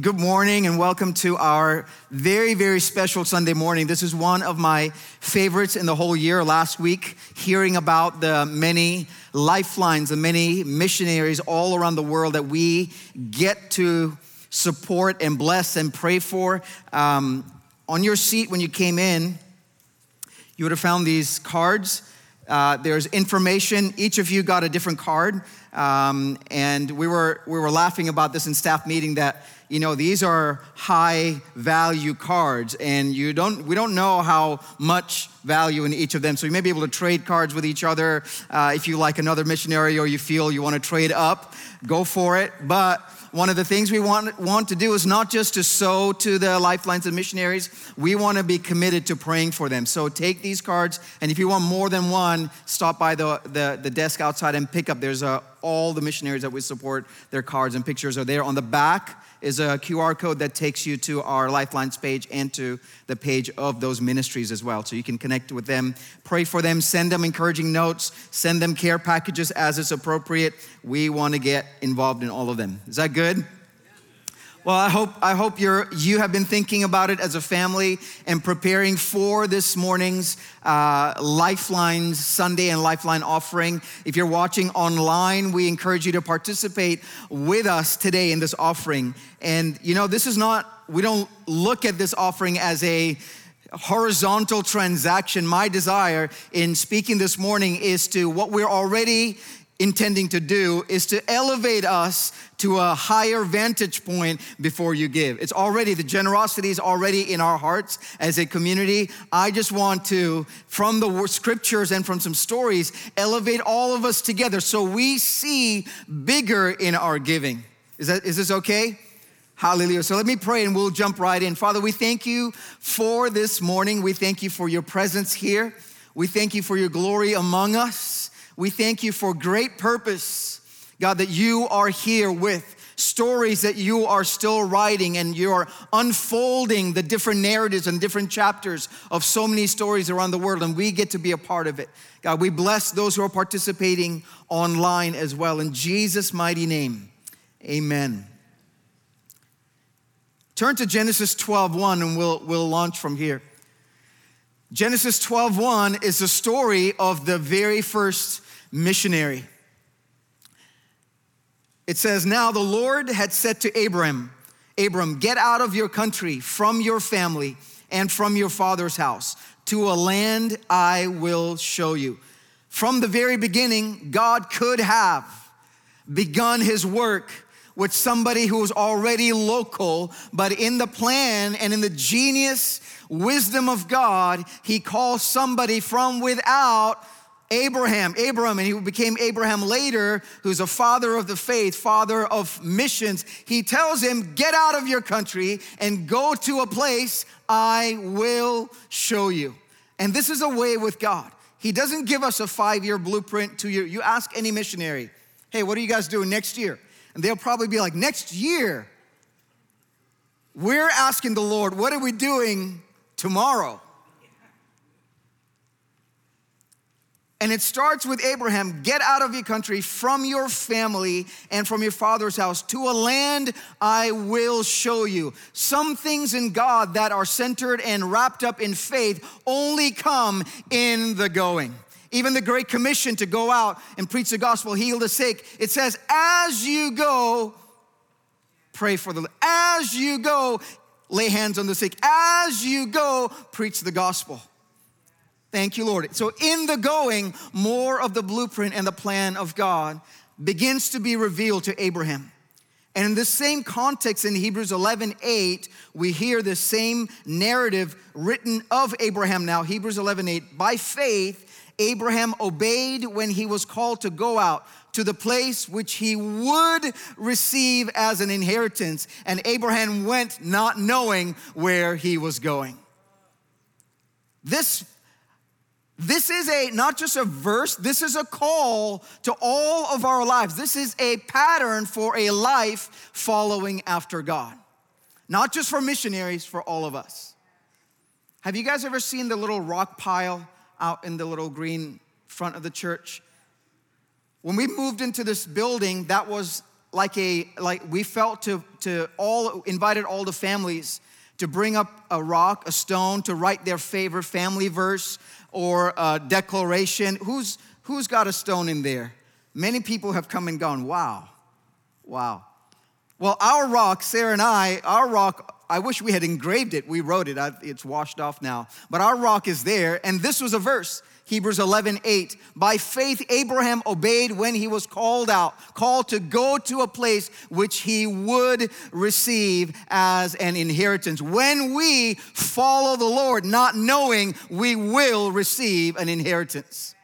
Good morning and welcome to our very, very special Sunday morning. This is one of my favorites in the whole year. Last week, hearing about the many lifelines, the many missionaries all around the world that we get to support and bless and pray for. Um, on your seat when you came in, you would have found these cards. Uh, there's information. Each of you got a different card. Um, and we were, we were laughing about this in staff meeting that you know these are high value cards and you don't we don't know how much value in each of them so you may be able to trade cards with each other uh, if you like another missionary or you feel you want to trade up go for it but one of the things we want, want to do is not just to sow to the lifelines of missionaries, we want to be committed to praying for them. So take these cards, and if you want more than one, stop by the, the, the desk outside and pick up. There's a, all the missionaries that we support, their cards and pictures are there. On the back is a QR code that takes you to our Lifelines page and to the page of those ministries as well. So you can connect with them, pray for them, send them encouraging notes, send them care packages as is appropriate. We want to get involved in all of them. Is that good? Well, I hope, I hope you're, you have been thinking about it as a family and preparing for this morning's uh, Lifeline Sunday and Lifeline offering. If you're watching online, we encourage you to participate with us today in this offering. And you know, this is not, we don't look at this offering as a horizontal transaction. My desire in speaking this morning is to what we're already intending to do is to elevate us to a higher vantage point before you give. It's already, the generosity is already in our hearts as a community. I just want to, from the scriptures and from some stories, elevate all of us together so we see bigger in our giving. Is, that, is this okay? Hallelujah. So let me pray and we'll jump right in. Father, we thank you for this morning. We thank you for your presence here. We thank you for your glory among us. We thank you for great purpose, God, that you are here with stories that you are still writing and you're unfolding the different narratives and different chapters of so many stories around the world, and we get to be a part of it. God, we bless those who are participating online as well. In Jesus' mighty name, amen. Turn to Genesis 12:1 and we'll, we'll launch from here. Genesis 12:1 is the story of the very first missionary. It says, Now the Lord had said to Abram, Abram, get out of your country, from your family, and from your father's house to a land I will show you. From the very beginning, God could have begun his work with somebody who was already local, but in the plan and in the genius wisdom of God, he calls somebody from without Abraham, Abram, and he became Abraham later, who's a father of the faith, father of missions. He tells him, Get out of your country and go to a place I will show you. And this is a way with God. He doesn't give us a five year blueprint, two year. You ask any missionary, Hey, what are you guys doing next year? And they'll probably be like, Next year. We're asking the Lord, What are we doing tomorrow? And it starts with Abraham get out of your country, from your family, and from your father's house to a land I will show you. Some things in God that are centered and wrapped up in faith only come in the going. Even the Great Commission to go out and preach the gospel, heal the sick, it says, as you go, pray for the, as you go, lay hands on the sick, as you go, preach the gospel. Thank you, Lord. So, in the going, more of the blueprint and the plan of God begins to be revealed to Abraham. And in the same context in Hebrews 11 8, we hear the same narrative written of Abraham now. Hebrews 11 8. By faith, Abraham obeyed when he was called to go out to the place which he would receive as an inheritance. And Abraham went not knowing where he was going. This this is a not just a verse, this is a call to all of our lives. This is a pattern for a life following after God. Not just for missionaries, for all of us. Have you guys ever seen the little rock pile out in the little green front of the church? When we moved into this building, that was like a like we felt to to all invited all the families to bring up a rock, a stone to write their favorite family verse or a declaration. Who's who's got a stone in there? Many people have come and gone. Wow. Wow. Well, our rock, Sarah and I, our rock, I wish we had engraved it. We wrote it. It's washed off now. But our rock is there. And this was a verse Hebrews 11, 8. By faith, Abraham obeyed when he was called out, called to go to a place which he would receive as an inheritance. When we follow the Lord, not knowing we will receive an inheritance.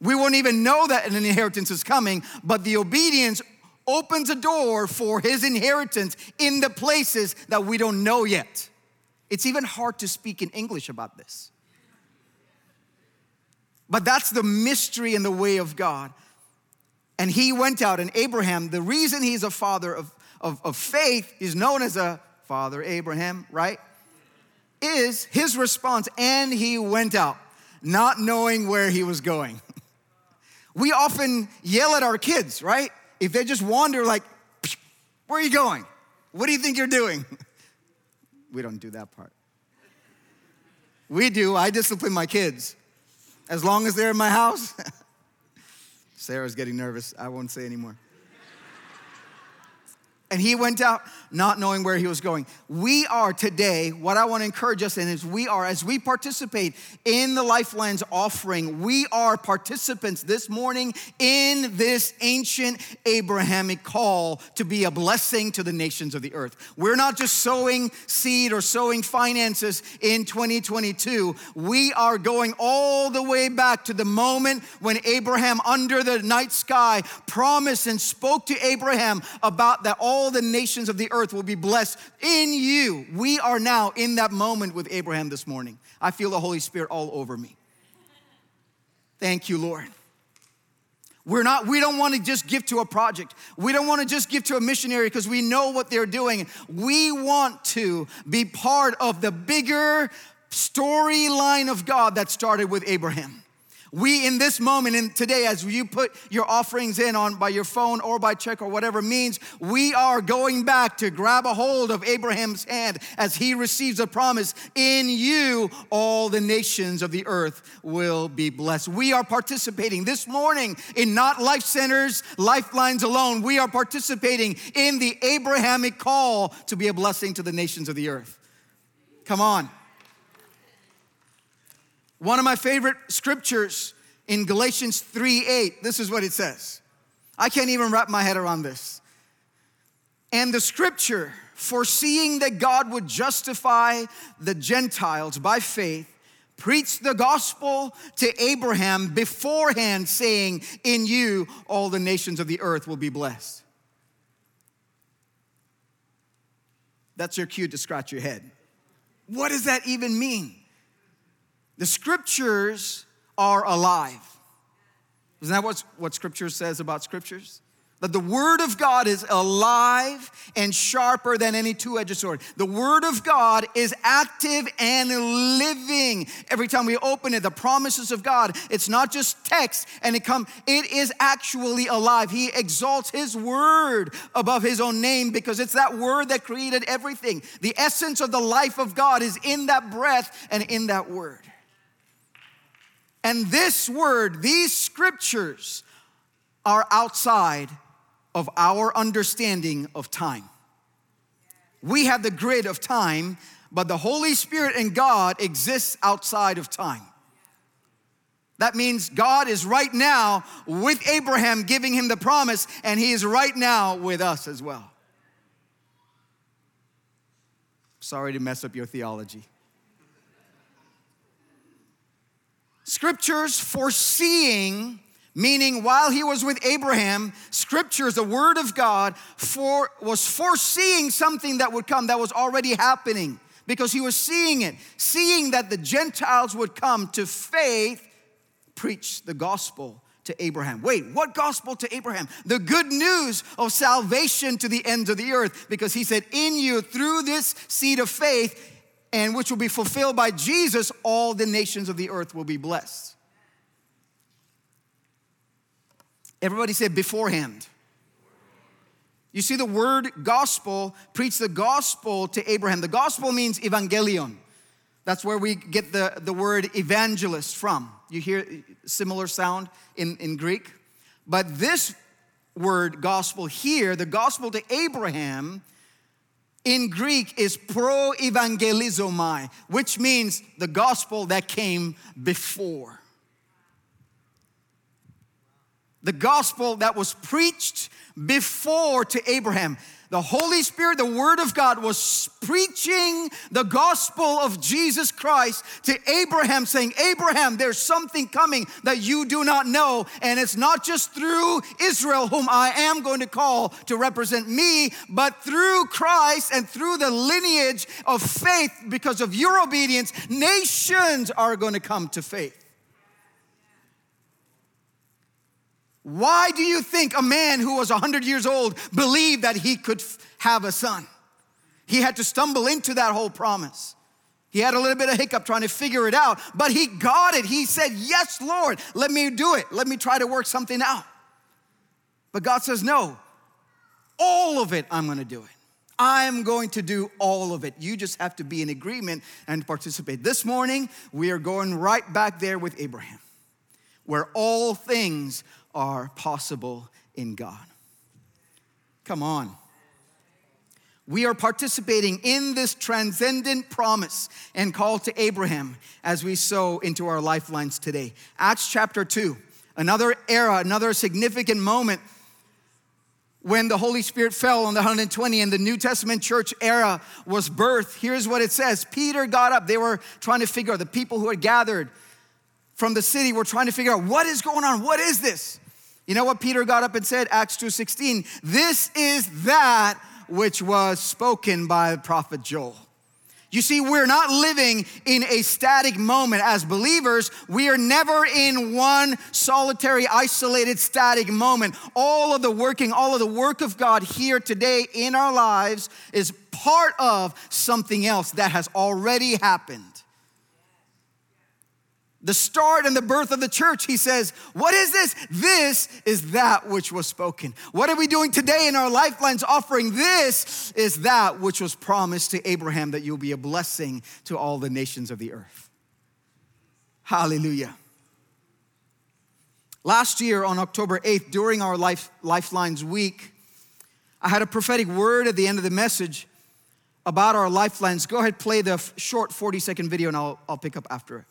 We won't even know that an inheritance is coming, but the obedience opens a door for his inheritance in the places that we don't know yet. It's even hard to speak in English about this. But that's the mystery and the way of God. And he went out, and Abraham, the reason he's a father of, of, of faith, he's known as a father Abraham, right? Is his response, and he went out, not knowing where he was going. we often yell at our kids, right? If they just wander, like, where are you going? What do you think you're doing? we don't do that part. We do. I discipline my kids. As long as they're in my house. Sarah's getting nervous. I won't say anymore. And he went out not knowing where he was going. We are today, what I want to encourage us in is we are, as we participate in the Lifelines offering, we are participants this morning in this ancient Abrahamic call to be a blessing to the nations of the earth. We're not just sowing seed or sowing finances in 2022. We are going all the way back to the moment when Abraham, under the night sky, promised and spoke to Abraham about that all all the nations of the earth will be blessed in you. We are now in that moment with Abraham this morning. I feel the Holy Spirit all over me. Thank you, Lord. We're not, we don't want to just give to a project. We don't want to just give to a missionary because we know what they're doing. We want to be part of the bigger storyline of God that started with Abraham. We in this moment and today, as you put your offerings in on by your phone or by check or whatever means, we are going back to grab a hold of Abraham's hand as he receives a promise. In you, all the nations of the earth will be blessed. We are participating this morning in not life centers, lifelines alone. We are participating in the Abrahamic call to be a blessing to the nations of the earth. Come on. One of my favorite scriptures in Galatians 3 8, this is what it says. I can't even wrap my head around this. And the scripture, foreseeing that God would justify the Gentiles by faith, preached the gospel to Abraham beforehand, saying, In you all the nations of the earth will be blessed. That's your cue to scratch your head. What does that even mean? The scriptures are alive. Isn't that what, what scripture says about scriptures? That the word of God is alive and sharper than any two edged sword. The word of God is active and living. Every time we open it, the promises of God, it's not just text and it come, it is actually alive. He exalts his word above his own name because it's that word that created everything. The essence of the life of God is in that breath and in that word. And this word, these scriptures, are outside of our understanding of time. We have the grid of time, but the Holy Spirit and God exists outside of time. That means God is right now with Abraham, giving him the promise, and he is right now with us as well. Sorry to mess up your theology. Scriptures foreseeing, meaning while he was with Abraham, scriptures, the word of God, for, was foreseeing something that would come that was already happening because he was seeing it, seeing that the Gentiles would come to faith, preach the gospel to Abraham. Wait, what gospel to Abraham? The good news of salvation to the ends of the earth, because he said, In you, through this seed of faith, and which will be fulfilled by Jesus, all the nations of the earth will be blessed. Everybody said beforehand. You see, the word gospel, preach the gospel to Abraham. The gospel means evangelion. That's where we get the, the word evangelist from. You hear similar sound in, in Greek. But this word gospel here, the gospel to Abraham, in Greek is pro evangelizomai, which means the gospel that came before. The gospel that was preached before to Abraham. The Holy Spirit, the Word of God, was preaching the gospel of Jesus Christ to Abraham, saying, Abraham, there's something coming that you do not know. And it's not just through Israel, whom I am going to call to represent me, but through Christ and through the lineage of faith, because of your obedience, nations are going to come to faith. Why do you think a man who was 100 years old believed that he could have a son? He had to stumble into that whole promise. He had a little bit of hiccup trying to figure it out, but he got it. He said, Yes, Lord, let me do it. Let me try to work something out. But God says, No, all of it, I'm gonna do it. I'm going to do all of it. You just have to be in agreement and participate. This morning, we are going right back there with Abraham, where all things are possible in God. Come on. We are participating in this transcendent promise and call to Abraham as we sow into our lifelines today. Acts chapter 2, another era, another significant moment when the Holy Spirit fell on the 120 and the New Testament church era was birthed. Here's what it says Peter got up. They were trying to figure out, the people who had gathered from the city were trying to figure out what is going on? What is this? You know what Peter got up and said? Acts 2:16. This is that which was spoken by the prophet Joel. You see, we're not living in a static moment as believers. We are never in one solitary, isolated, static moment. All of the working, all of the work of God here today in our lives is part of something else that has already happened the start and the birth of the church, he says, What is this? This is that which was spoken. What are we doing today in our lifelines offering? This is that which was promised to Abraham that you'll be a blessing to all the nations of the earth. Hallelujah. Last year on October 8th, during our Life, Lifelines week, I had a prophetic word at the end of the message about our lifelines. Go ahead, play the short 40 second video, and I'll, I'll pick up after it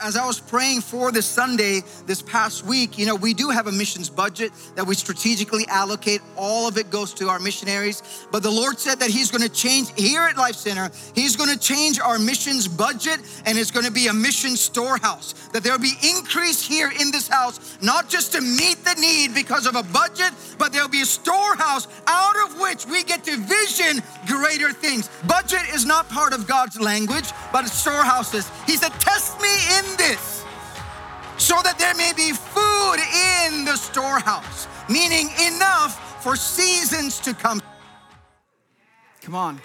as I was praying for this Sunday this past week, you know, we do have a missions budget that we strategically allocate. All of it goes to our missionaries. But the Lord said that He's gonna change here at Life Center, He's gonna change our missions budget and it's gonna be a mission storehouse. That there'll be increase here in this house, not just to meet the need because of a budget, but there'll be a storehouse out of which we get to vision greater things. Budget is not part of God's language, but storehouses. He said, Test me in this so that there may be food in the storehouse, meaning enough for seasons to come. Come on.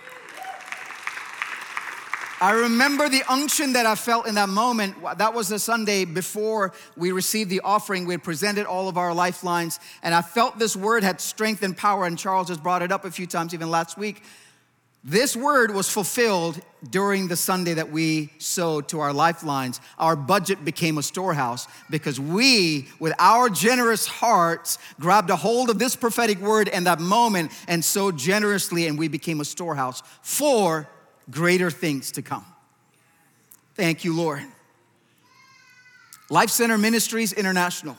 I remember the unction that I felt in that moment. That was the Sunday before we received the offering. We had presented all of our lifelines, and I felt this word had strength and power. And Charles has brought it up a few times, even last week. This word was fulfilled during the Sunday that we sowed to our lifelines. Our budget became a storehouse because we, with our generous hearts, grabbed a hold of this prophetic word and that moment and sowed generously, and we became a storehouse for greater things to come. Thank you, Lord. Life Center Ministries International.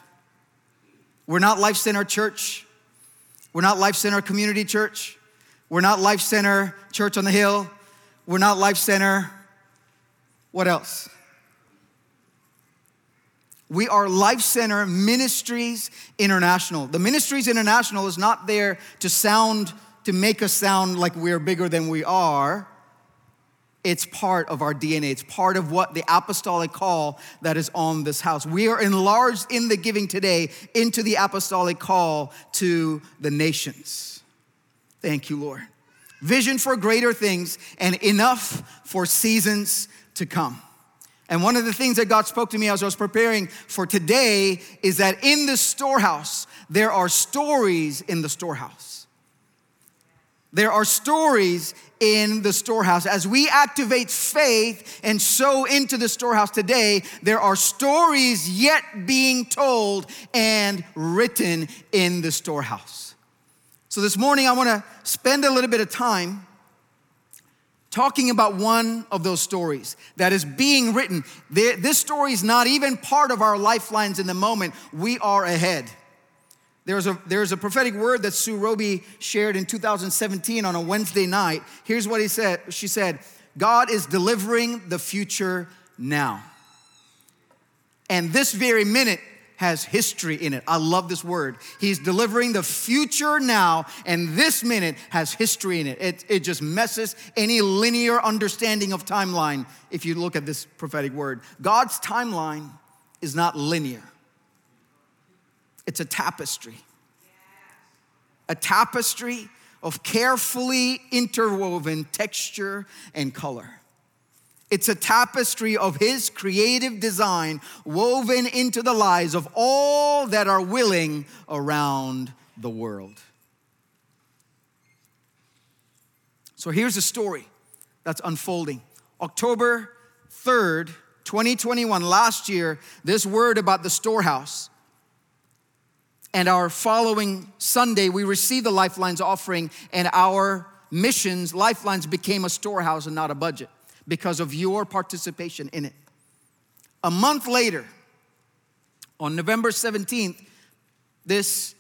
We're not Life Center Church. We're not Life Center Community Church. We're not Life Center Church on the Hill. We're not Life Center. What else? We are Life Center Ministries International. The Ministries International is not there to sound, to make us sound like we're bigger than we are. It's part of our DNA. It's part of what the apostolic call that is on this house. We are enlarged in the giving today into the apostolic call to the nations. Thank you, Lord. Vision for greater things and enough for seasons to come. And one of the things that God spoke to me as I was preparing for today is that in the storehouse, there are stories in the storehouse. There are stories in the storehouse. As we activate faith and sow into the storehouse today, there are stories yet being told and written in the storehouse. So this morning, I want to spend a little bit of time talking about one of those stories that is being written. This story is not even part of our lifelines in the moment. We are ahead. There's a, there's a prophetic word that Sue Roby shared in 2017 on a Wednesday night. Here's what he said. She said, God is delivering the future now. And this very minute, has history in it. I love this word. He's delivering the future now, and this minute has history in it. It, it just messes any linear understanding of timeline if you look at this prophetic word. God's timeline is not linear, it's a tapestry. A tapestry of carefully interwoven texture and color. It's a tapestry of His creative design woven into the lives of all that are willing around the world. So here's a story that's unfolding. October 3rd, 2021, last year, this word about the storehouse. And our following Sunday, we received the Lifelines offering, and our missions, Lifelines, became a storehouse and not a budget because of your participation in it. A month later, on November 17th, this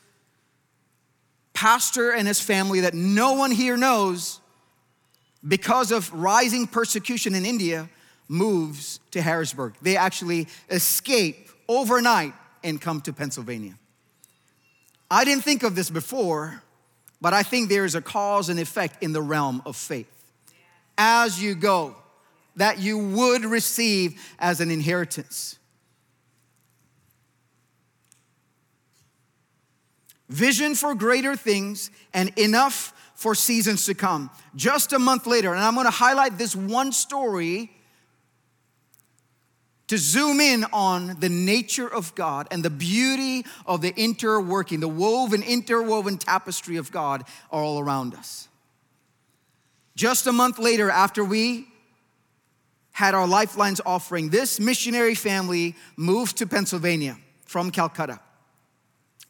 pastor and his family that no one here knows because of rising persecution in India moves to Harrisburg. They actually escape overnight and come to Pennsylvania. I didn't think of this before, but I think there is a cause and effect in the realm of faith. As you go, that you would receive as an inheritance. Vision for greater things and enough for seasons to come. Just a month later, and I'm gonna highlight this one story to zoom in on the nature of God and the beauty of the interworking, the woven, interwoven tapestry of God all around us. Just a month later, after we had our Lifelines offering, this missionary family moved to Pennsylvania from Calcutta.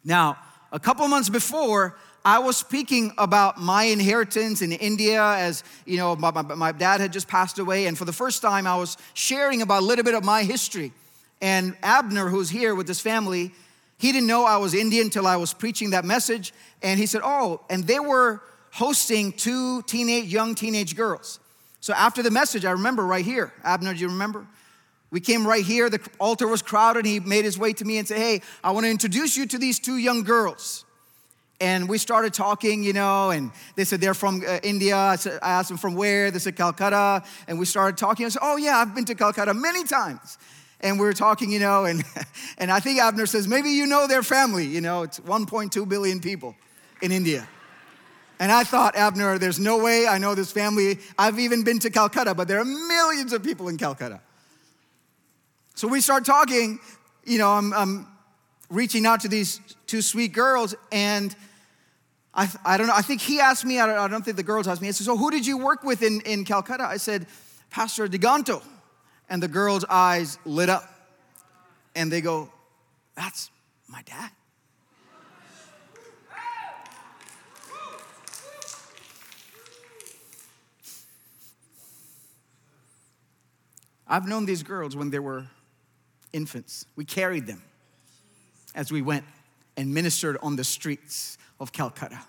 Now, a couple months before, I was speaking about my inheritance in India as, you know, my, my, my, dad had just passed away. And for the first time, I was sharing about a little bit of my history. And Abner, who's here with his family, he didn't know I was Indian until I was preaching that message. And he said, Oh, and they were hosting two teenage, young teenage girls. So after the message, I remember right here. Abner, do you remember? We came right here. The altar was crowded. He made his way to me and said, Hey, I want to introduce you to these two young girls. And we started talking, you know, and they said they're from uh, India. I, said, I asked them from where. They said Calcutta. And we started talking. I said, Oh, yeah, I've been to Calcutta many times. And we were talking, you know, and, and I think Abner says, Maybe you know their family. You know, it's 1.2 billion people in India. And I thought, Abner, there's no way I know this family. I've even been to Calcutta, but there are millions of people in Calcutta. So we start talking, you know, I'm, I'm reaching out to these two sweet girls, and I, I don't know, I think he asked me, I don't, I don't think the girls asked me, he said, So who did you work with in, in Calcutta? I said, Pastor Diganto. And the girls' eyes lit up, and they go, That's my dad. I've known these girls when they were infants. We carried them as we went and ministered on the streets of Calcutta.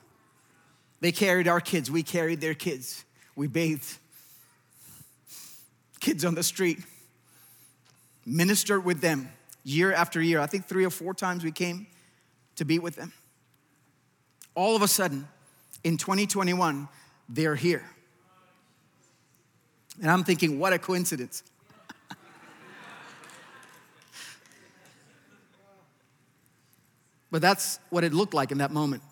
They carried our kids, we carried their kids. We bathed kids on the street, ministered with them year after year. I think three or four times we came to be with them. All of a sudden, in 2021, they're here. And I'm thinking, what a coincidence. But that's what it looked like in that moment.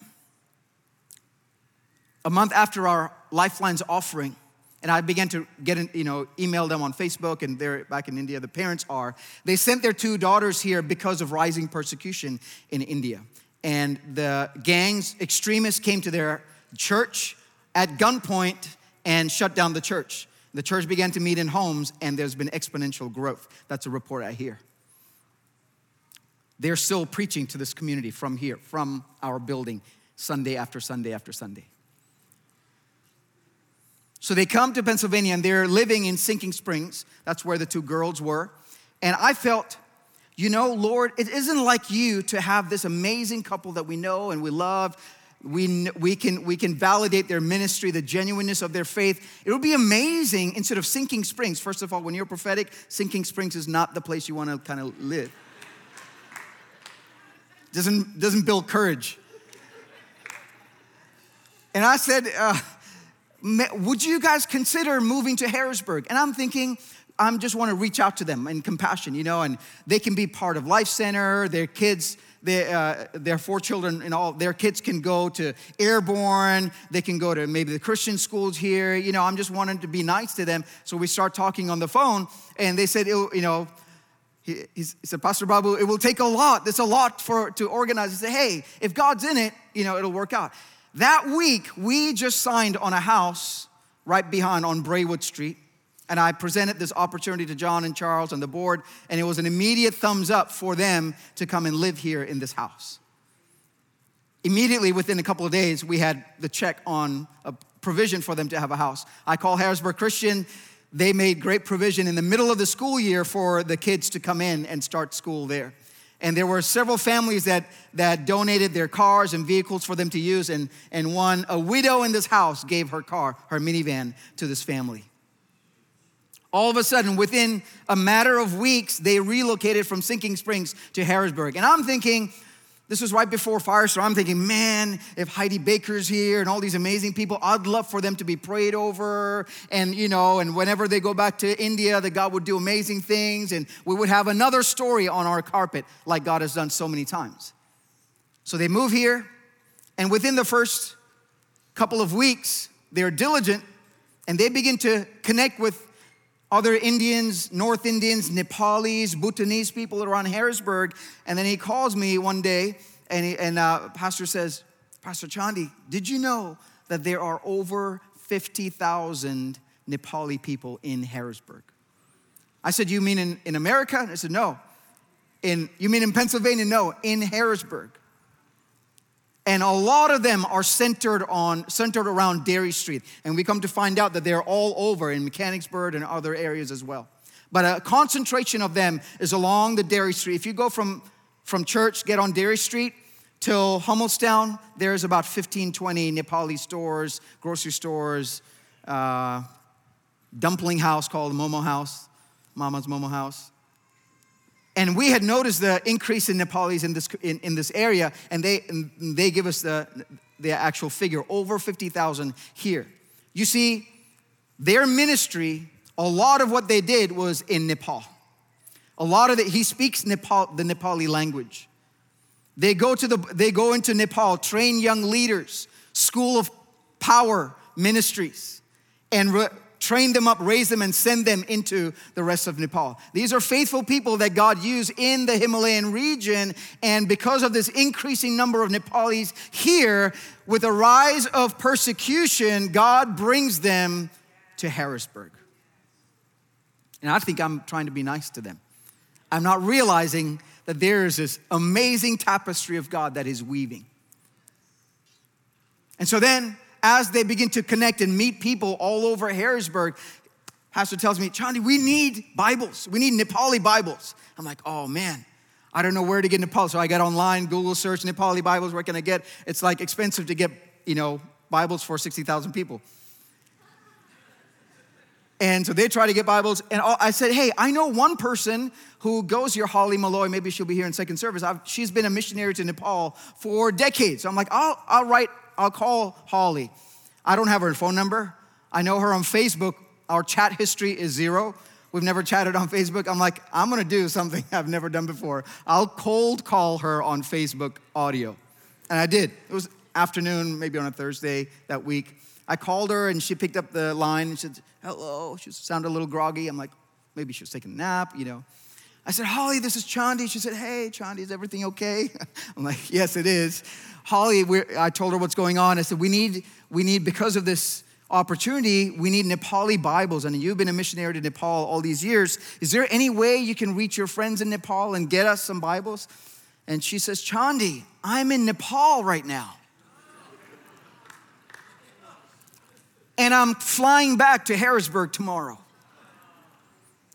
A month after our Lifelines offering, and I began to get, in, you know, email them on Facebook, and they're back in India, the parents are. They sent their two daughters here because of rising persecution in India. And the gangs, extremists came to their church at gunpoint and shut down the church. The church began to meet in homes, and there's been exponential growth. That's a report I hear. They're still preaching to this community from here, from our building, Sunday after Sunday after Sunday. So they come to Pennsylvania and they're living in Sinking Springs. That's where the two girls were. And I felt, you know, Lord, it isn't like you to have this amazing couple that we know and we love. We, we, can, we can validate their ministry, the genuineness of their faith. It would be amazing instead of Sinking Springs. First of all, when you're prophetic, Sinking Springs is not the place you want to kind of live. Doesn't, doesn't build courage. And I said, uh, would you guys consider moving to Harrisburg? And I'm thinking, I am just want to reach out to them in compassion, you know, and they can be part of Life Center. Their kids, their, uh, their four children and all, their kids can go to Airborne. They can go to maybe the Christian schools here. You know, I'm just wanting to be nice to them. So we start talking on the phone, and they said, you know, he, he said, Pastor Babu, it will take a lot. There's a lot for to organize. He said, hey, if God's in it, you know, it'll work out. That week, we just signed on a house right behind on Braywood Street. And I presented this opportunity to John and Charles and the board, and it was an immediate thumbs up for them to come and live here in this house. Immediately within a couple of days, we had the check on a provision for them to have a house. I call Harrisburg Christian. They made great provision in the middle of the school year for the kids to come in and start school there. And there were several families that, that donated their cars and vehicles for them to use. And, and one, a widow in this house, gave her car, her minivan, to this family. All of a sudden, within a matter of weeks, they relocated from Sinking Springs to Harrisburg. And I'm thinking, this was right before fire, so I'm thinking, man, if Heidi Baker's here and all these amazing people, I'd love for them to be prayed over. And, you know, and whenever they go back to India, that God would do amazing things. And we would have another story on our carpet like God has done so many times. So they move here. And within the first couple of weeks, they're diligent and they begin to connect with other Indians, North Indians, Nepalis, Bhutanese people around Harrisburg. And then he calls me one day and, he, and uh, Pastor says, Pastor Chandi, did you know that there are over 50,000 Nepali people in Harrisburg? I said, You mean in, in America? And I said, No. In, you mean in Pennsylvania? No, in Harrisburg. And a lot of them are centered on centered around Derry Street. And we come to find out that they're all over in Mechanicsburg and other areas as well. But a concentration of them is along the Derry Street. If you go from, from church, get on Derry Street till Hummelstown, there's about 15, 20 Nepali stores, grocery stores, uh, dumpling house called Momo House, Mama's Momo House. And we had noticed the increase in Nepalis in this, in, in this area, and they, and they give us the, the actual figure over 50,000 here. You see, their ministry, a lot of what they did was in Nepal. A lot of it, he speaks Nepal, the Nepali language. They go, to the, they go into Nepal, train young leaders, school of power ministries, and re, train them up, raise them, and send them into the rest of Nepal. These are faithful people that God used in the Himalayan region. And because of this increasing number of Nepalis here, with a rise of persecution, God brings them to Harrisburg. And I think I'm trying to be nice to them. I'm not realizing that there is this amazing tapestry of God that is weaving. And so then as they begin to connect and meet people all over Harrisburg, Pastor tells me, Chandi, we need Bibles. We need Nepali Bibles. I'm like, oh man, I don't know where to get Nepali. So I got online, Google search Nepali Bibles. Where can I get? It's like expensive to get, you know, Bibles for 60,000 people. And so they try to get Bibles. And I said, hey, I know one person who goes here, Holly Malloy. Maybe she'll be here in second service. I've, she's been a missionary to Nepal for decades. So I'm like, I'll, I'll write I'll call Holly. I don't have her phone number. I know her on Facebook. Our chat history is zero. We've never chatted on Facebook. I'm like, I'm gonna do something I've never done before. I'll cold call her on Facebook audio. And I did. It was afternoon, maybe on a Thursday that week. I called her and she picked up the line and said, hello. She sounded a little groggy. I'm like, maybe she was taking a nap, you know. I said, Holly, this is Chandi. She said, hey, Chandi, is everything okay? I'm like, yes, it is. Holly, I told her what's going on. I said, we need, we need, because of this opportunity, we need Nepali Bibles. And you've been a missionary to Nepal all these years. Is there any way you can reach your friends in Nepal and get us some Bibles? And she says, Chandi, I'm in Nepal right now. and I'm flying back to Harrisburg tomorrow.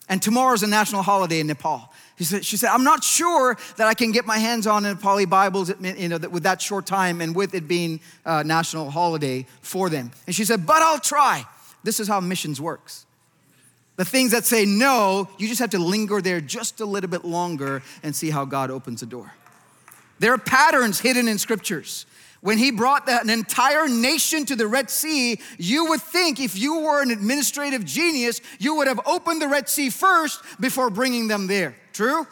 And tomorrow's a national holiday in Nepal. She said, she said, I'm not sure that I can get my hands on Nepali Bibles you know, with that short time and with it being a national holiday for them. And she said, but I'll try. This is how missions works. The things that say no, you just have to linger there just a little bit longer and see how God opens the door. There are patterns hidden in scriptures. When he brought an entire nation to the Red Sea, you would think if you were an administrative genius, you would have opened the Red Sea first before bringing them there. True?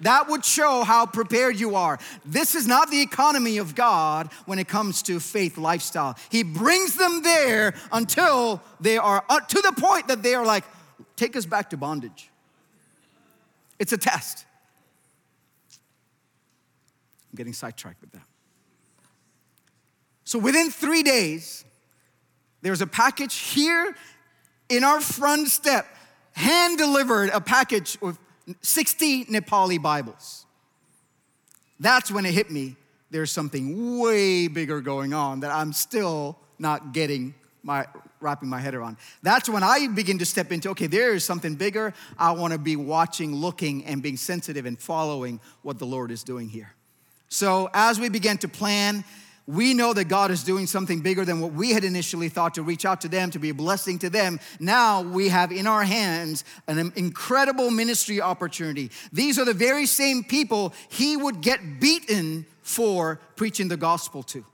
That would show how prepared you are. This is not the economy of God when it comes to faith lifestyle. He brings them there until they are uh, to the point that they are like, take us back to bondage. It's a test. I'm getting sidetracked with that. So within three days, there's a package here in our front step, hand delivered a package with 60 Nepali Bibles. That's when it hit me. There's something way bigger going on that I'm still not getting my wrapping my head around. That's when I begin to step into okay, there is something bigger. I want to be watching, looking, and being sensitive and following what the Lord is doing here. So as we begin to plan we know that God is doing something bigger than what we had initially thought to reach out to them, to be a blessing to them. Now we have in our hands an incredible ministry opportunity. These are the very same people he would get beaten for preaching the gospel to.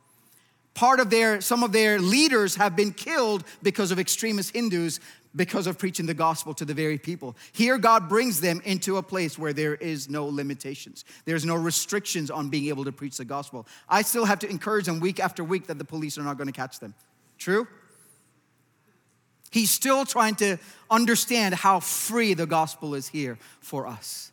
Part of their, some of their leaders have been killed because of extremist Hindus because of preaching the gospel to the very people. Here, God brings them into a place where there is no limitations, there's no restrictions on being able to preach the gospel. I still have to encourage them week after week that the police are not going to catch them. True? He's still trying to understand how free the gospel is here for us.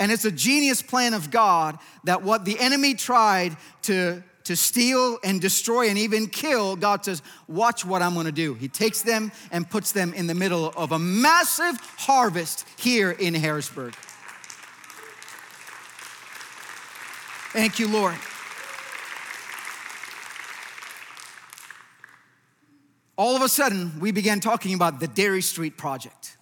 And it's a genius plan of God that what the enemy tried to to steal and destroy and even kill, God says, Watch what I'm gonna do. He takes them and puts them in the middle of a massive harvest here in Harrisburg. Thank you, Lord. All of a sudden, we began talking about the Derry Street Project.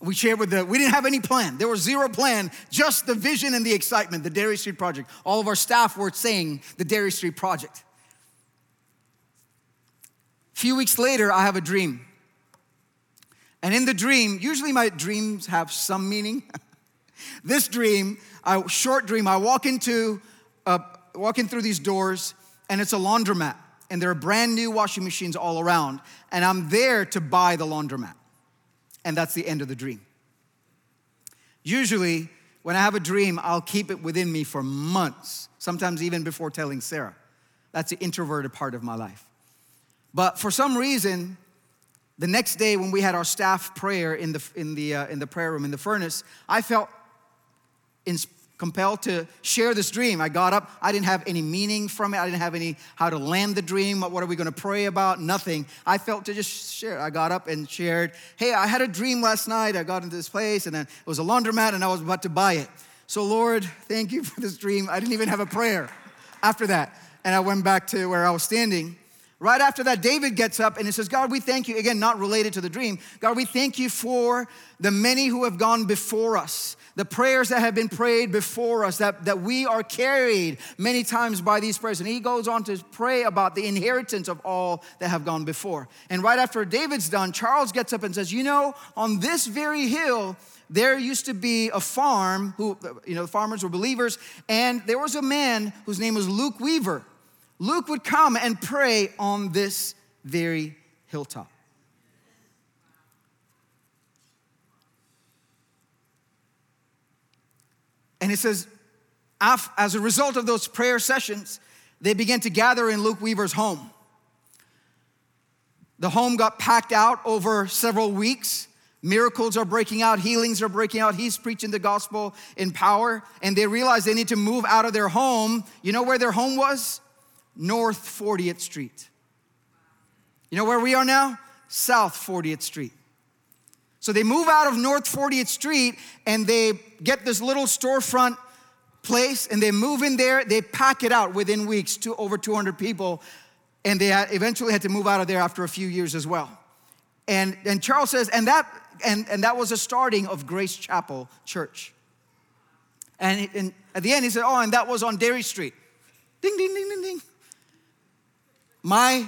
We shared with the, we didn't have any plan. There was zero plan, just the vision and the excitement, the Derry Street Project. All of our staff were saying the Derry Street Project. A few weeks later, I have a dream. And in the dream, usually my dreams have some meaning. this dream, a short dream, I walk into, uh, walking through these doors, and it's a laundromat, and there are brand new washing machines all around, and I'm there to buy the laundromat and that's the end of the dream. Usually, when I have a dream, I'll keep it within me for months, sometimes even before telling Sarah. That's the introverted part of my life. But for some reason, the next day when we had our staff prayer in the, in the, uh, in the prayer room in the furnace, I felt inspired compelled to share this dream. I got up. I didn't have any meaning from it. I didn't have any how to land the dream. What are we going to pray about? Nothing. I felt to just share. I got up and shared, "Hey, I had a dream last night. I got into this place and then it was a laundromat and I was about to buy it. So, Lord, thank you for this dream. I didn't even have a prayer after that. And I went back to where I was standing. Right after that, David gets up and he says, God, we thank you. Again, not related to the dream. God, we thank you for the many who have gone before us the prayers that have been prayed before us, that, that we are carried many times by these prayers. And he goes on to pray about the inheritance of all that have gone before. And right after David's done, Charles gets up and says, You know, on this very hill, there used to be a farm who, you know, the farmers were believers, and there was a man whose name was Luke Weaver. Luke would come and pray on this very hilltop. And it says, as a result of those prayer sessions, they began to gather in Luke Weaver's home. The home got packed out over several weeks. Miracles are breaking out, healings are breaking out. He's preaching the gospel in power, and they realize they need to move out of their home. You know where their home was? North 40th Street. You know where we are now? South 40th Street. So they move out of North 40th Street and they get this little storefront place and they move in there. They pack it out within weeks to over 200 people. And they eventually had to move out of there after a few years as well. And, and Charles says, and that, and, and that was the starting of Grace Chapel Church. And, and at the end, he said, Oh, and that was on Derry Street. Ding, ding, ding, ding, ding. My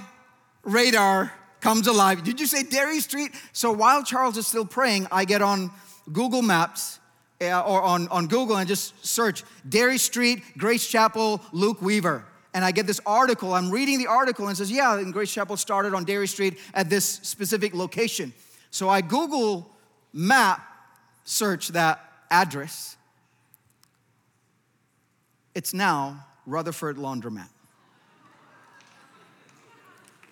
radar comes alive. Did you say Derry Street? So while Charles is still praying, I get on Google Maps uh, or on, on Google and just search Derry Street, Grace Chapel, Luke Weaver. And I get this article. I'm reading the article and says, yeah, and Grace Chapel started on Derry Street at this specific location. So I Google map search that address. It's now Rutherford Laundromat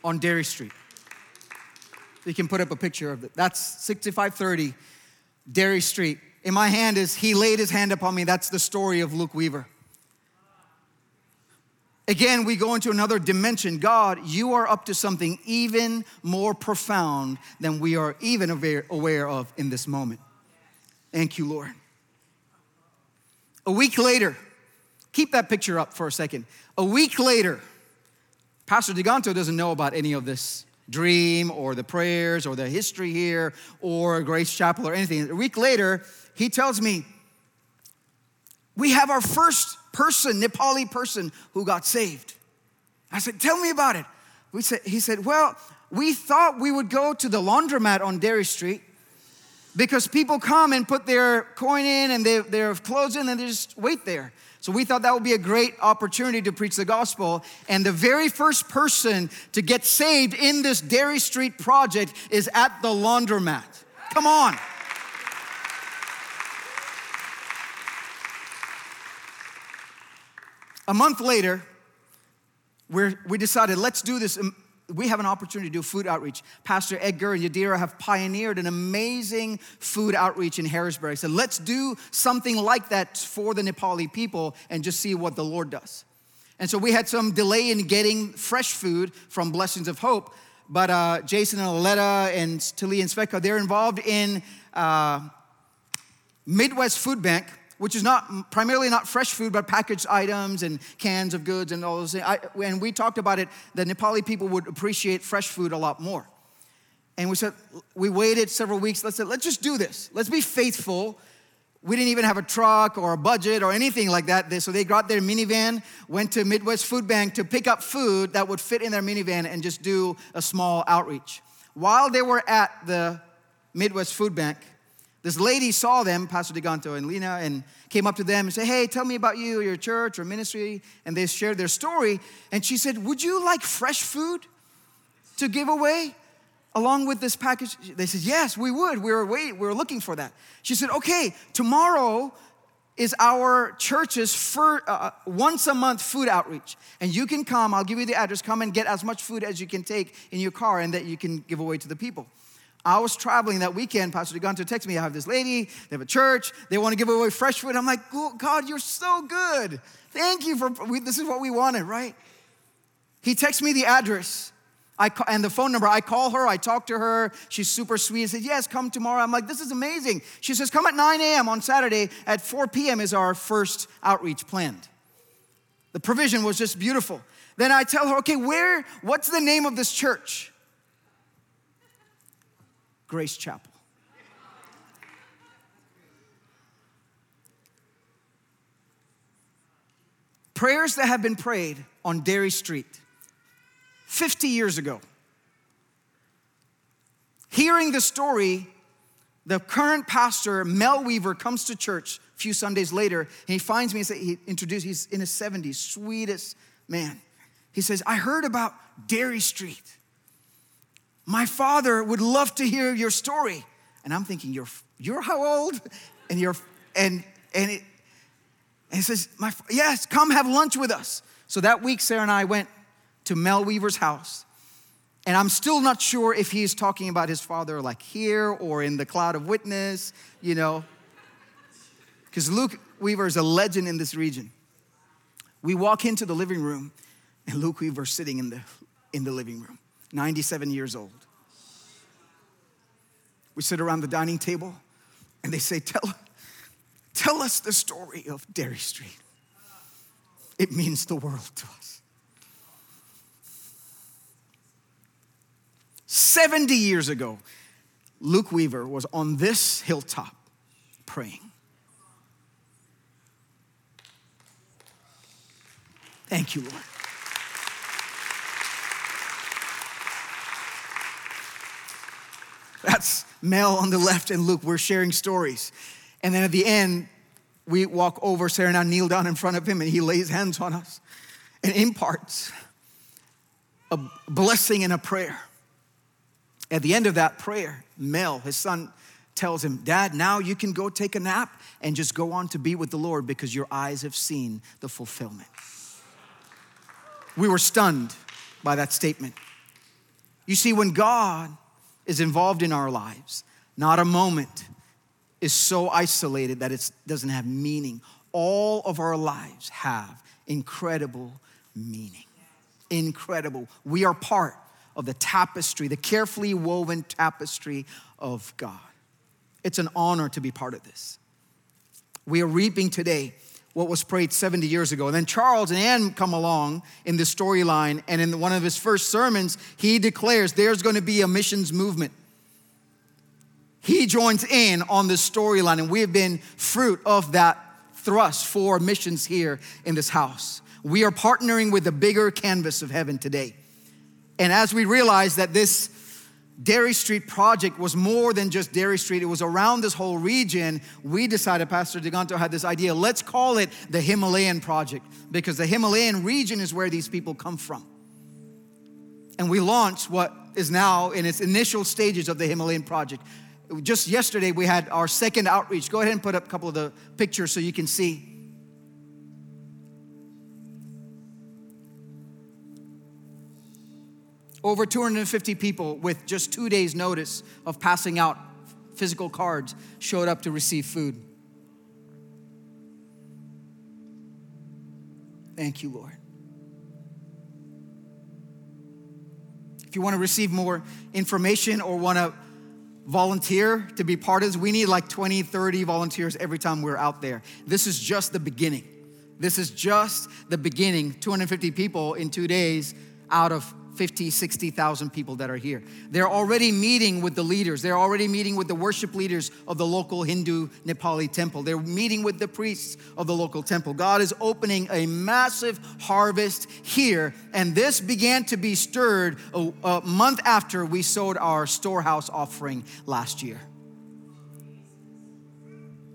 on Derry Street. You can put up a picture of it. That's 6530 Derry Street. In my hand is He laid His hand upon me. That's the story of Luke Weaver. Again, we go into another dimension. God, you are up to something even more profound than we are even aware of in this moment. Thank you, Lord. A week later, keep that picture up for a second. A week later, Pastor DeGanto doesn't know about any of this dream or the prayers or the history here or Grace Chapel or anything. A week later, he tells me, We have our first person, Nepali person, who got saved. I said, Tell me about it. We said, he said, Well, we thought we would go to the laundromat on Derry Street because people come and put their coin in and they, their clothes in and they just wait there. So we thought that would be a great opportunity to preach the gospel. And the very first person to get saved in this Derry Street project is at the laundromat. Come on. A month later, we we decided let's do this um, we have an opportunity to do food outreach. Pastor Edgar and Yadira have pioneered an amazing food outreach in Harrisburg. So let's do something like that for the Nepali people and just see what the Lord does. And so we had some delay in getting fresh food from Blessings of Hope, but uh, Jason and Aletta and Tali and Sveka, they're involved in uh, Midwest Food Bank which is not primarily not fresh food, but packaged items and cans of goods and all those things. I, and we talked about it, the Nepali people would appreciate fresh food a lot more. And we said, we waited several weeks. Let's say, let's just do this. Let's be faithful. We didn't even have a truck or a budget or anything like that. So they got their minivan, went to Midwest Food Bank to pick up food that would fit in their minivan and just do a small outreach. While they were at the Midwest Food Bank, this lady saw them, Pastor DeGanto and Lena, and came up to them and said, Hey, tell me about you, your church or ministry. And they shared their story. And she said, Would you like fresh food to give away along with this package? They said, Yes, we would. We were waiting, we were looking for that. She said, Okay, tomorrow is our church's for, uh, uh, once a month food outreach. And you can come, I'll give you the address, come and get as much food as you can take in your car and that you can give away to the people. I was traveling that weekend. Pastor DeGanto texted me, I have this lady, they have a church, they want to give away fresh food. I'm like, God, you're so good. Thank you for, we, this is what we wanted, right? He texts me the address I, and the phone number. I call her, I talk to her. She's super sweet. I said, Yes, come tomorrow. I'm like, This is amazing. She says, Come at 9 a.m. on Saturday. At 4 p.m. is our first outreach planned. The provision was just beautiful. Then I tell her, Okay, where, what's the name of this church? Grace Chapel. Prayers that have been prayed on Derry Street 50 years ago. Hearing the story, the current pastor, Mel Weaver, comes to church a few Sundays later and he finds me he introduced, he's in his 70s, sweetest man. He says, I heard about Derry Street. My father would love to hear your story. And I'm thinking, You're, you're how old? And you're, and, and, it, and he says, My, Yes, come have lunch with us. So that week, Sarah and I went to Mel Weaver's house. And I'm still not sure if he's talking about his father like here or in the cloud of witness, you know. Because Luke Weaver is a legend in this region. We walk into the living room, and Luke Weaver's sitting in the, in the living room, 97 years old. We sit around the dining table, and they say, Tell, tell us the story of Derry Street. It means the world to us. 70 years ago, Luke Weaver was on this hilltop praying. Thank you, Lord. That's Mel on the left and Luke. We're sharing stories. And then at the end, we walk over, Sarah and I kneel down in front of him, and he lays hands on us and imparts a blessing and a prayer. At the end of that prayer, Mel, his son, tells him, Dad, now you can go take a nap and just go on to be with the Lord because your eyes have seen the fulfillment. We were stunned by that statement. You see, when God is involved in our lives, not a moment is so isolated that it doesn't have meaning. All of our lives have incredible meaning. Incredible. We are part of the tapestry, the carefully woven tapestry of God. It's an honor to be part of this. We are reaping today what was prayed 70 years ago. And then Charles and Anne come along in the storyline, and in one of his first sermons, he declares there's going to be a missions movement. He joins in on this storyline, and we have been fruit of that thrust for missions here in this house. We are partnering with the bigger canvas of heaven today. And as we realize that this Derry Street project was more than just Derry Street, it was around this whole region. We decided, Pastor DeGanto had this idea let's call it the Himalayan Project because the Himalayan region is where these people come from. And we launched what is now in its initial stages of the Himalayan Project. Just yesterday, we had our second outreach. Go ahead and put up a couple of the pictures so you can see. Over 250 people with just two days' notice of passing out physical cards showed up to receive food. Thank you, Lord. If you want to receive more information or want to volunteer to be part of this, we need like 20, 30 volunteers every time we're out there. This is just the beginning. This is just the beginning. 250 people in two days out of 50, 60,000 people that are here. They're already meeting with the leaders. They're already meeting with the worship leaders of the local Hindu Nepali temple. They're meeting with the priests of the local temple. God is opening a massive harvest here, and this began to be stirred a, a month after we sowed our storehouse offering last year.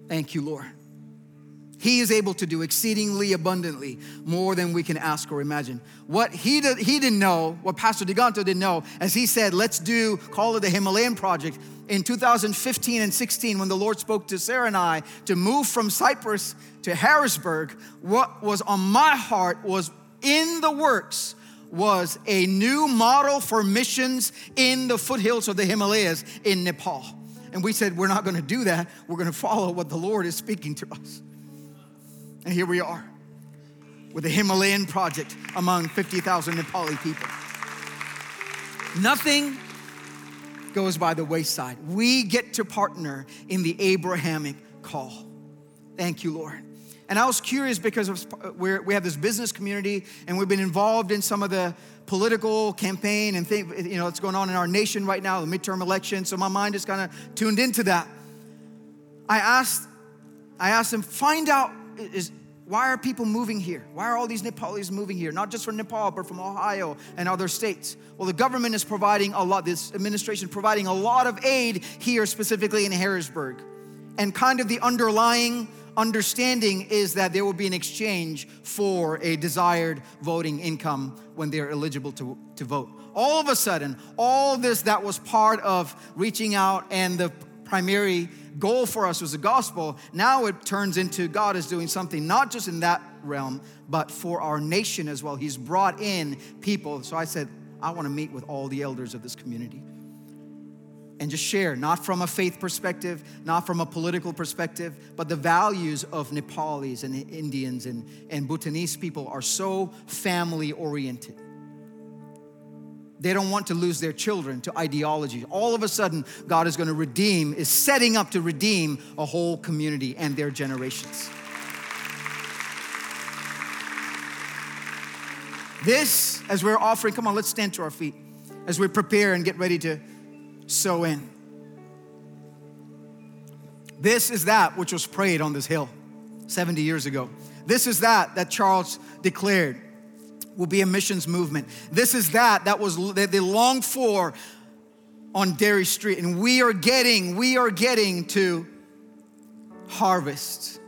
Thank you, Lord. He is able to do exceedingly abundantly more than we can ask or imagine. What he, did, he didn't know, what Pastor DeGanto didn't know, as he said, let's do, call it the Himalayan Project. In 2015 and 16, when the Lord spoke to Sarah and I to move from Cyprus to Harrisburg, what was on my heart was in the works was a new model for missions in the foothills of the Himalayas in Nepal. And we said, we're not gonna do that. We're gonna follow what the Lord is speaking to us. And here we are with the Himalayan project among 50,000 Nepali people. Nothing goes by the wayside. We get to partner in the Abrahamic call. Thank you, Lord. And I was curious because we have this business community and we've been involved in some of the political campaign and thing, you know, that's going on in our nation right now, the midterm election. So my mind is kind of tuned into that. I asked, I asked them, find out is why are people moving here? Why are all these Nepalis moving here? Not just from Nepal, but from Ohio and other states. Well, the government is providing a lot, this administration providing a lot of aid here, specifically in Harrisburg. And kind of the underlying understanding is that there will be an exchange for a desired voting income when they're eligible to, to vote. All of a sudden, all this that was part of reaching out and the primary goal for us was the gospel. Now it turns into God is doing something not just in that realm, but for our nation as well. He's brought in people. So I said, I want to meet with all the elders of this community and just share, not from a faith perspective, not from a political perspective, but the values of Nepalis and Indians and, and Bhutanese people are so family oriented. They don't want to lose their children to ideology. All of a sudden, God is going to redeem, is setting up to redeem a whole community and their generations. This, as we're offering, come on, let's stand to our feet as we prepare and get ready to sow in. This is that which was prayed on this hill 70 years ago. This is that that Charles declared will be a missions movement. This is that that was that they longed for on Derry Street. And we are getting, we are getting to harvest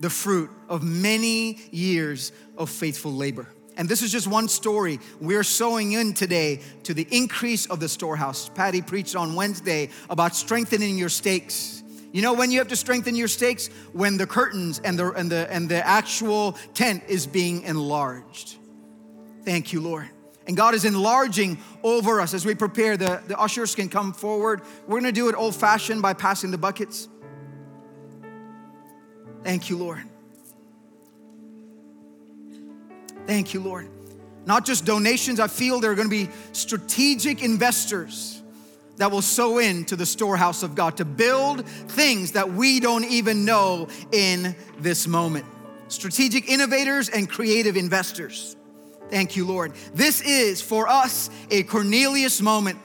the fruit of many years of faithful labor. And this is just one story. We're sowing in today to the increase of the storehouse. Patty preached on Wednesday about strengthening your stakes. You know when you have to strengthen your stakes? When the curtains and the, and the, and the actual tent is being enlarged. Thank you, Lord. And God is enlarging over us as we prepare. The, the ushers can come forward. We're gonna do it old fashioned by passing the buckets. Thank you, Lord. Thank you, Lord. Not just donations, I feel there are gonna be strategic investors that will sow into the storehouse of God to build things that we don't even know in this moment. Strategic innovators and creative investors. Thank you, Lord. This is for us a Cornelius moment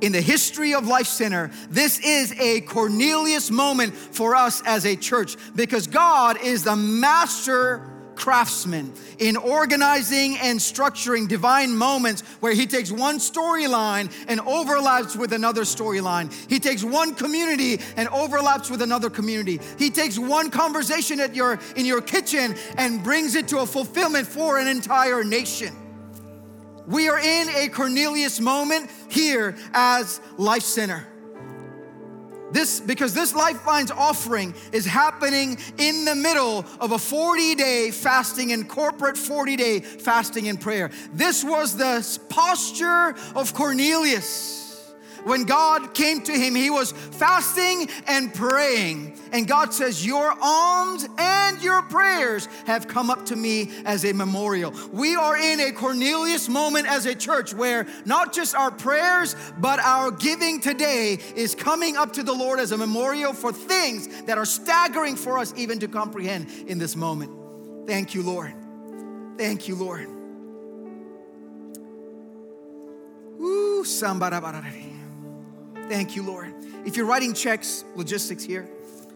in the history of Life Center. This is a Cornelius moment for us as a church because God is the master craftsman in organizing and structuring divine moments where he takes one storyline and overlaps with another storyline. He takes one community and overlaps with another community. He takes one conversation at your in your kitchen and brings it to a fulfillment for an entire nation. We are in a Cornelius moment here as Life Center. This, because this Lifeline's offering is happening in the middle of a 40 day fasting and corporate 40 day fasting and prayer. This was the posture of Cornelius when God came to him, he was fasting and praying. And God says, Your alms and your prayers have come up to me as a memorial. We are in a Cornelius moment as a church where not just our prayers, but our giving today is coming up to the Lord as a memorial for things that are staggering for us even to comprehend in this moment. Thank you, Lord. Thank you, Lord. Ooh, Thank you, Lord. If you're writing checks, logistics here.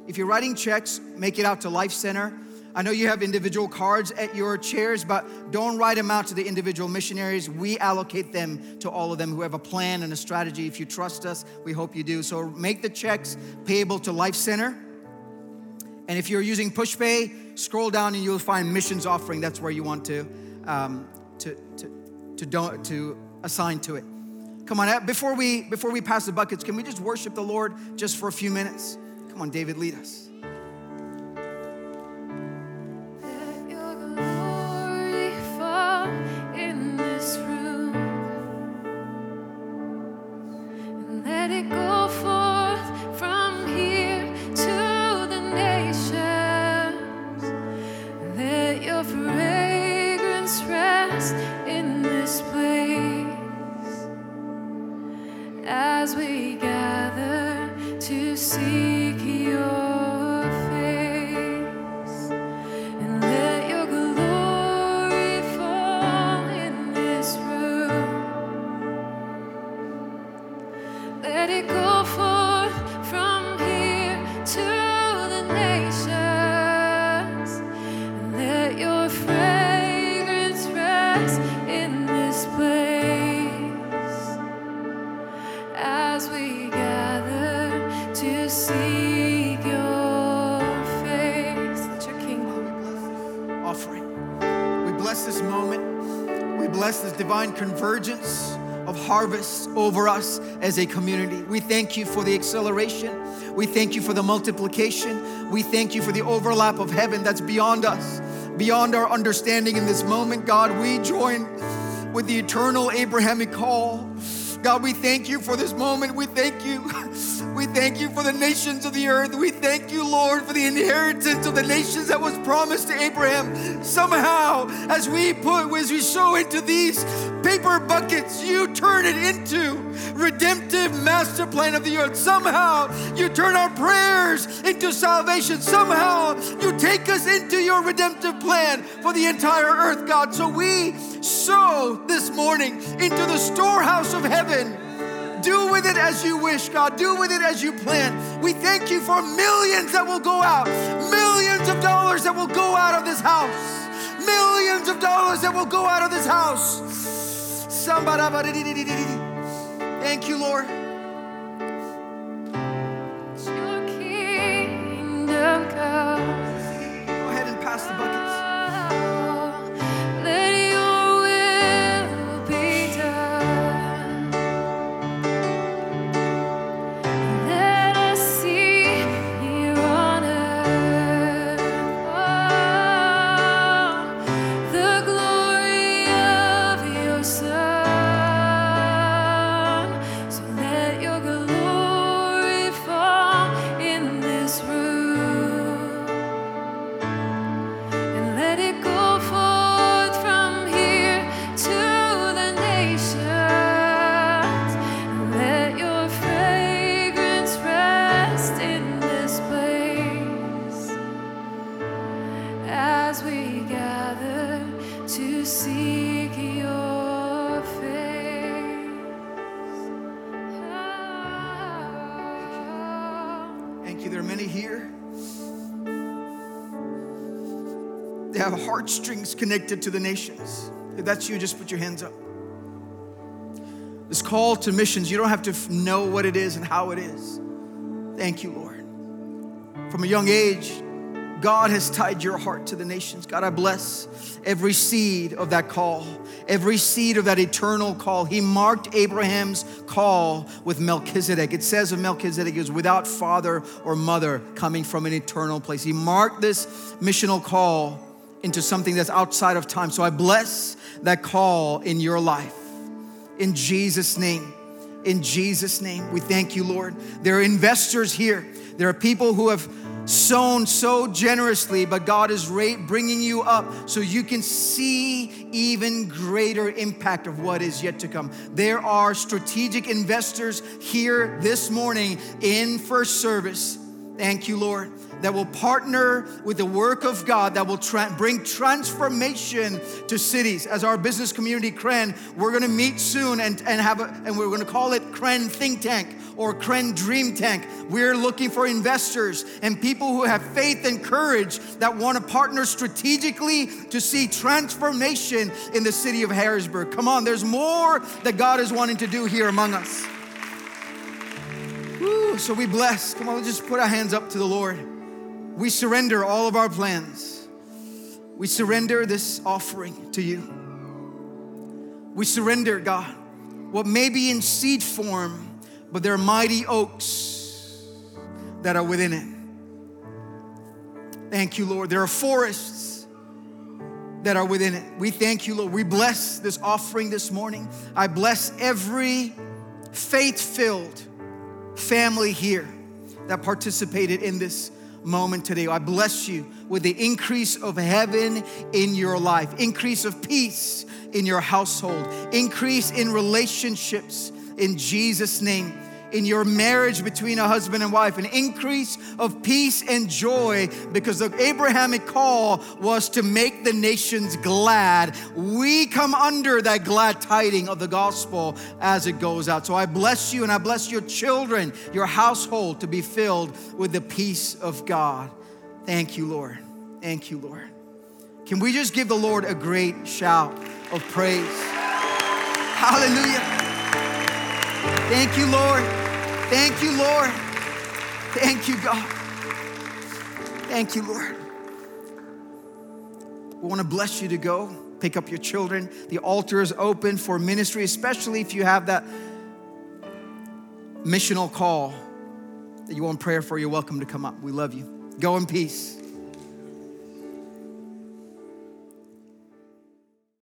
If you're writing checks, make it out to Life Center. I know you have individual cards at your chairs, but don't write them out to the individual missionaries. We allocate them to all of them who have a plan and a strategy. If you trust us, we hope you do. So make the checks payable to Life Center. And if you're using PushPay, scroll down and you'll find missions offering. That's where you want to um, to to to, don't, to assign to it. Come on, uh, before we before we pass the buckets, can we just worship the Lord just for a few minutes? Come on, David, lead us. Divine convergence of harvest over us as a community. We thank you for the acceleration. We thank you for the multiplication. We thank you for the overlap of heaven that's beyond us, beyond our understanding in this moment. God, we join with the eternal Abrahamic call. God, we thank you for this moment. We thank you. We thank you for the nations of the earth. We thank you, Lord, for the inheritance of the nations that was promised to Abraham. Somehow, as we put, as we sow into these paper buckets, you turn it into redemptive master plan of the earth. Somehow, you turn our prayers into salvation. Somehow, you take us into your redemptive plan for the entire earth, God. So we sow this morning into the storehouse of heaven. Do with it as you wish, God. Do with it as you plan. We thank you for millions that will go out, millions of dollars that will go out of this house, millions of dollars that will go out of this house. Thank you, Lord. Your kingdom come. Go ahead and pass the buckets. Here. They have heartstrings connected to the nations. If that's you, just put your hands up. This call to missions, you don't have to know what it is and how it is. Thank you, Lord. From a young age, God has tied your heart to the nations. God, I bless every seed of that call, every seed of that eternal call. He marked Abraham's call with Melchizedek. It says of Melchizedek, was without father or mother coming from an eternal place. He marked this missional call into something that's outside of time. So I bless that call in your life. In Jesus' name. In Jesus' name, we thank you, Lord. There are investors here. There are people who have sown so generously, but God is bringing you up so you can see even greater impact of what is yet to come. There are strategic investors here this morning in first service. Thank you, Lord, that will partner with the work of God that will tra- bring transformation to cities. As our business community, Kren, we're gonna meet soon and, and have a, and we're gonna call it Kren Think Tank or Kren Dream Tank. We're looking for investors and people who have faith and courage that want to partner strategically to see transformation in the city of Harrisburg. Come on, there's more that God is wanting to do here among us. Woo, so we bless. Come on, let's just put our hands up to the Lord. We surrender all of our plans. We surrender this offering to you. We surrender, God, what may be in seed form, but there are mighty oaks that are within it. Thank you, Lord. There are forests that are within it. We thank you, Lord. We bless this offering this morning. I bless every faith filled family here that participated in this moment today. I bless you with the increase of heaven in your life, increase of peace in your household, increase in relationships in Jesus' name. In your marriage between a husband and wife, an increase of peace and joy because the Abrahamic call was to make the nations glad. We come under that glad tiding of the gospel as it goes out. So I bless you and I bless your children, your household to be filled with the peace of God. Thank you, Lord. Thank you, Lord. Can we just give the Lord a great shout of praise? Hallelujah. Thank you, Lord. Thank you, Lord. Thank you, God. Thank you, Lord. We want to bless you to go. Pick up your children. The altar is open for ministry, especially if you have that missional call that you want prayer for. You're welcome to come up. We love you. Go in peace.